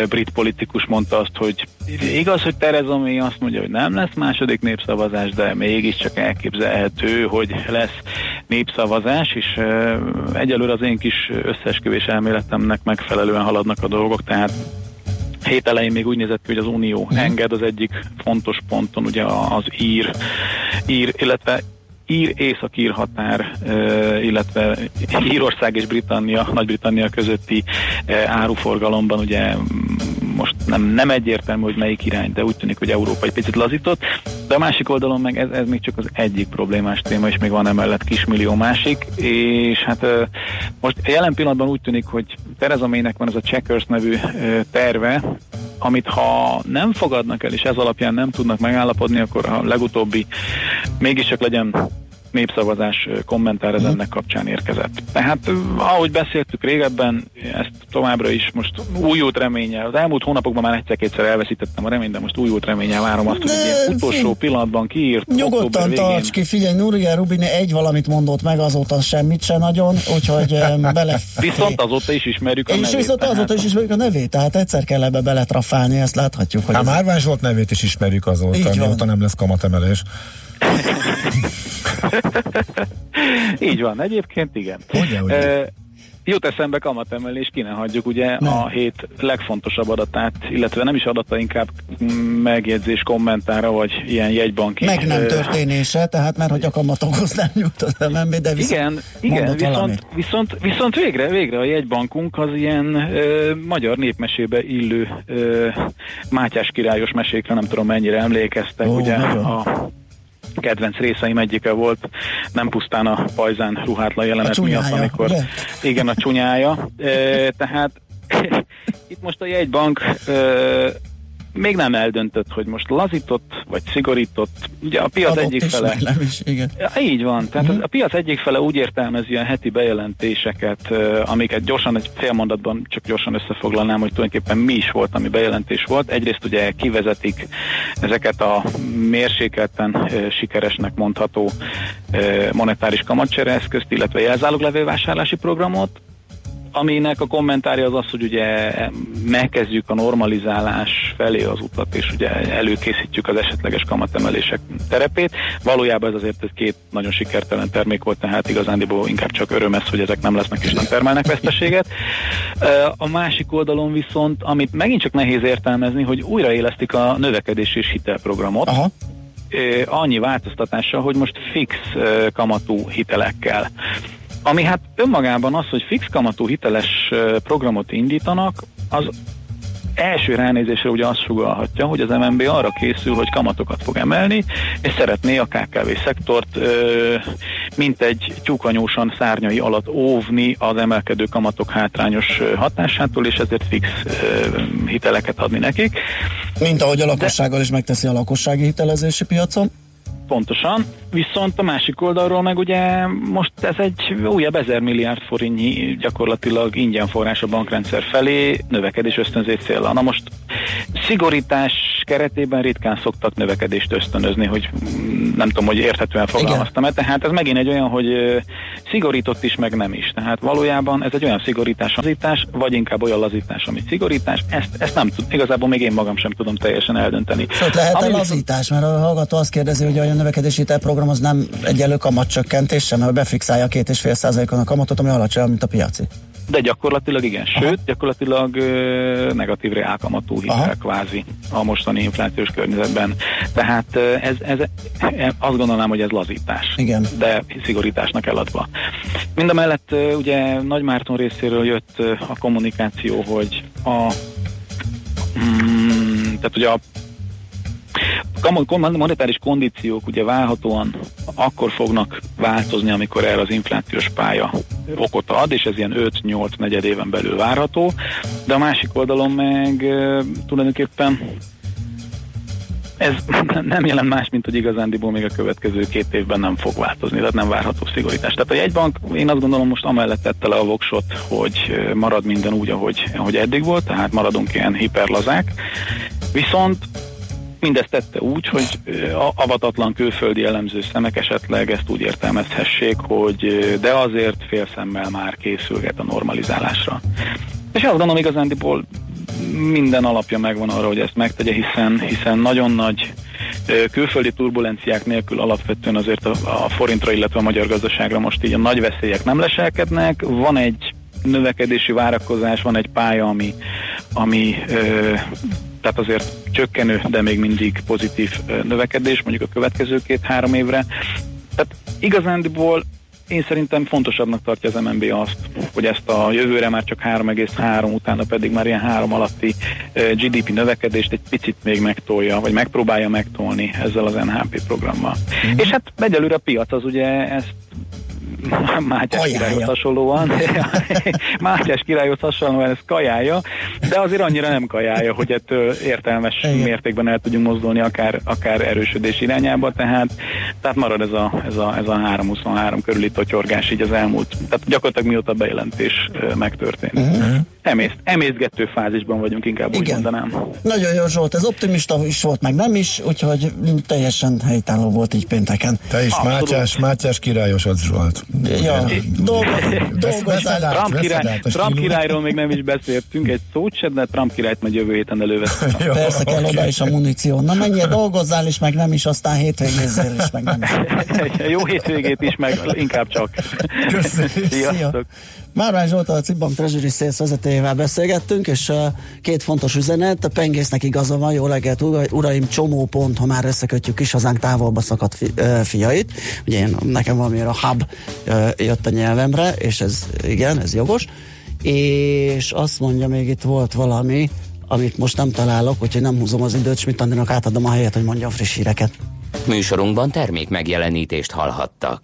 brit politikus mondta azt, hogy igaz, hogy Theresa May azt mondja, hogy nem lesz második népszavazás, de mégiscsak elképzelhető, hogy lesz. népszavazás, és egyelőre az én kis összeesküvés elméletemnek megfelelően haladnak a dolgok, tehát hét elején még úgy nézett ki, hogy az Unió Mhm. enged az egyik fontos ponton, ugye az ír, ír illetve ír észak-ír határ, illetve Írország és Britannia, Nagy-Britannia közötti áruforgalomban ugye most nem, nem egyértelmű, hogy melyik irány, de úgy tűnik, hogy Európa egy picit lazított, de a másik oldalon meg ez, ez még csak az egyik problémás téma, és még van emellett kismillió másik, és hát most jelen pillanatban úgy tűnik, hogy Theresa May-nek van ez a Checkers nevű terve, amit ha nem fogadnak el, és ez alapján nem tudnak megállapodni, akkor a legutóbbi mégiscsak legyen népszavazás kommentár ez ennek kapcsán érkezett. Tehát ahogy beszéltük régebben, ezt továbbra is most újult reménnyel, az elmúlt hónapokban már egyszer-kétszer elveszítettem a reményt, de most újult reménnyel várom azt, hogy egy ilyen utolsó pillanatban kiírt Nyugodtan tarts ki, figyelj, Nuria Rubini egy valamit mondott meg, azóta semmit se nagyon, úgyhogy bele... Viszont azóta is ismerjük a És nevét. viszont tehát- azóta is ismerjük a nevét, tehát egyszer kell ebbe beletrafálni, ezt láthatjuk. Hogy Hát ez- Márvány Zsolt nevét is ismerjük azóta, mióta nem lesz kamatemelés. Így van, egyébként igen. Ugye, ugye? E, jut eszembe kamatemelés, ki ne hagyjuk ugye a hét legfontosabb adatát, illetve nem is adata, inkább megjegyzés, kommentára, vagy ilyen jegybanki. Meg nem történése, tehát mert hogy a kamatokhoz nem jut az MNB, de viszont Igen, igen viszont, valamit. viszont, viszont végre, végre a jegybankunk az ilyen ö, magyar népmesébe illő ö, Mátyás királyos mesékre, nem tudom mennyire emlékeztek, Ó, ugye nagyon. a kedvenc részeim egyike volt, nem pusztán a pajzán ruhátlan jelenet A miatt, amikor ugye? igen, a csúnyája. E, tehát itt most a jegybank még nem eldöntött, hogy most lazított, vagy szigorított. Ugye a piac Adott egyik is, fele... nem is, igen. Ja, így van. Tehát uh-huh. a piac egyik fele úgy értelmezi a heti bejelentéseket, amiket gyorsan, egy félmondatban csak gyorsan összefoglalnám, hogy tulajdonképpen mi is volt, ami bejelentés volt. Egyrészt ugye kivezetik ezeket a mérsékelten sikeresnek mondható monetáris kamatcsere eszközt, illetve jelzáloglevélvásárlási programot, aminek a kommentárja az az, hogy ugye megkezdjük a normalizálás felé az utat, és ugye előkészítjük az esetleges kamatemelések terepét. Valójában ez azért egy két nagyon sikertelen termék volt, tehát igazándiból inkább csak öröm ez, hogy ezek nem lesznek és nem termelnek veszteséget. A másik oldalon viszont, amit megint csak nehéz értelmezni, hogy újraélesztik a növekedés és hitelprogramot. Aha. Annyi változtatással, hogy most fix kamatú hitelekkel. Ami hát önmagában az, hogy fix kamatú hiteles programot indítanak, az első ránézésre ugye azt sugalhatja, hogy az MNB arra készül, hogy kamatokat fog emelni, és szeretné a KKV szektort ö, mint egy tyúkanyósan szárnyai alatt óvni az emelkedő kamatok hátrányos hatásától, és ezért fix ö, hiteleket adni nekik. Mint ahogy a lakossággal is megteszi a lakossági hitelezési piacon. Pontosan, viszont a másik oldalról meg ugye most ez egy újabb 1000 milliárd forintnyi gyakorlatilag ingyen forrás a bankrendszer felé növekedés ösztönzés célra. Na most szigorítás keretében ritkán szoktak növekedést ösztönözni, hogy nem tudom, hogy érthetően fogalmaztam-e, tehát ez megint egy olyan, hogy szigorított is, meg nem is. Tehát valójában ez egy olyan szigorítás, lazítás, vagy inkább olyan lazítás, ami szigorítás, ezt, ezt nem tud, igazából még én magam sem tudom teljesen eldönteni. Sőt, lehet Ami a lazítás, mert a hallgató azt kérdezi, hogy a növekedési program az nem egyelő kamatcsökkentés sem, mert befixálja a két és fél százalékon a kamatot, ami alacsonyabb, mint a piaci. De gyakorlatilag igen, sőt, Aha. gyakorlatilag ö, negatív reálkamatú hitel kvázi a mostani inflációs környezetben. Tehát ö, ez, ez, ez, azt gondolnám, hogy ez lazítás. Igen. De szigorításnak eladva. Mindemellett ö, ugye Nagy Márton részéről jött ö, a kommunikáció, hogy a mm, tehát ugye a Kom- monetáris kondíciók ugye várhatóan akkor fognak változni, amikor erre az inflációs pálya okot ad, és ez ilyen 5-8 negyed éven belül várható, de a másik oldalon meg tulajdonképpen ez nem jelent más, mint hogy igazándiból még a következő két évben nem fog változni, tehát nem várható szigorítás. Tehát a jegybank, én azt gondolom most amellett tette le a voksot, hogy marad minden úgy, ahogy, ahogy eddig volt, tehát maradunk ilyen hiperlazák. Viszont mindezt tette úgy, hogy avatatlan külföldi elemző szemek esetleg ezt úgy értelmezhessék, hogy de azért félszemmel már készülget a normalizálásra. És azt gondolom igazándiból minden alapja megvan arra, hogy ezt megtegye, hiszen, hiszen nagyon nagy Külföldi turbulenciák nélkül alapvetően azért a, a forintra, illetve a magyar gazdaságra most így a nagy veszélyek nem leselkednek. Van egy növekedési várakozás, van egy pálya, ami, ami ö, tehát azért csökkenő, de még mindig pozitív növekedés, mondjuk a következő két-három évre. Tehát igazándiból én szerintem fontosabbnak tartja az MNB azt, hogy ezt a jövőre már csak 3,3, utána pedig már ilyen 3 alatti GDP növekedést egy picit még megtolja, vagy megpróbálja megtolni ezzel az NHP programmal. Mm. És hát egyelőre a piac az ugye ezt Mátyás királyhoz hasonlóan, Mátyás királyhoz hasonlóan ez kajája, de azért annyira nem kajája, hogy ettől értelmes Igen. mértékben el tudjunk mozdulni akár, akár erősödés irányába, tehát, tehát marad ez a, ez a, ez a 323 körüli totyorgás így az elmúlt, tehát gyakorlatilag mióta bejelentés megtörtént. Uh-huh. Emészt, emészgető fázisban vagyunk, inkább Igen. úgy mondanám. Nagyon jó Zsolt, ez optimista is volt, meg nem is, úgyhogy teljesen helytálló volt így pénteken. Te is Abszolút. Mátyás, Mátyás királyosod Zsolt. Ja. Trump, király, Trump királyról még nem is beszéltünk, egy szót sem, de Trump királyt majd jövő héten előveszünk. Persze kell oda is a muníció. Na mennyire dolgozzál is, meg nem is, aztán hétvégézzél is, meg nem is. Jó hétvégét is, meg inkább csak. Köszönjük. Sziasztok. Márvány Zsolt a Cibbank Treasury Sales vezetőjével beszélgettünk, és két fontos üzenet, a pengésznek igaza van, jó reggelt, uraim, csomó pont, ha már összekötjük is hazánk távolba szakadt fi, fiait. Ugye én, nekem valamiért a hub jött a nyelvemre, és ez igen, ez jogos. És azt mondja, még itt volt valami, amit most nem találok, úgyhogy nem húzom az időt, Schmidt Andinak átadom a helyet, hogy mondja a friss híreket. Műsorunkban termék megjelenítést hallhattak.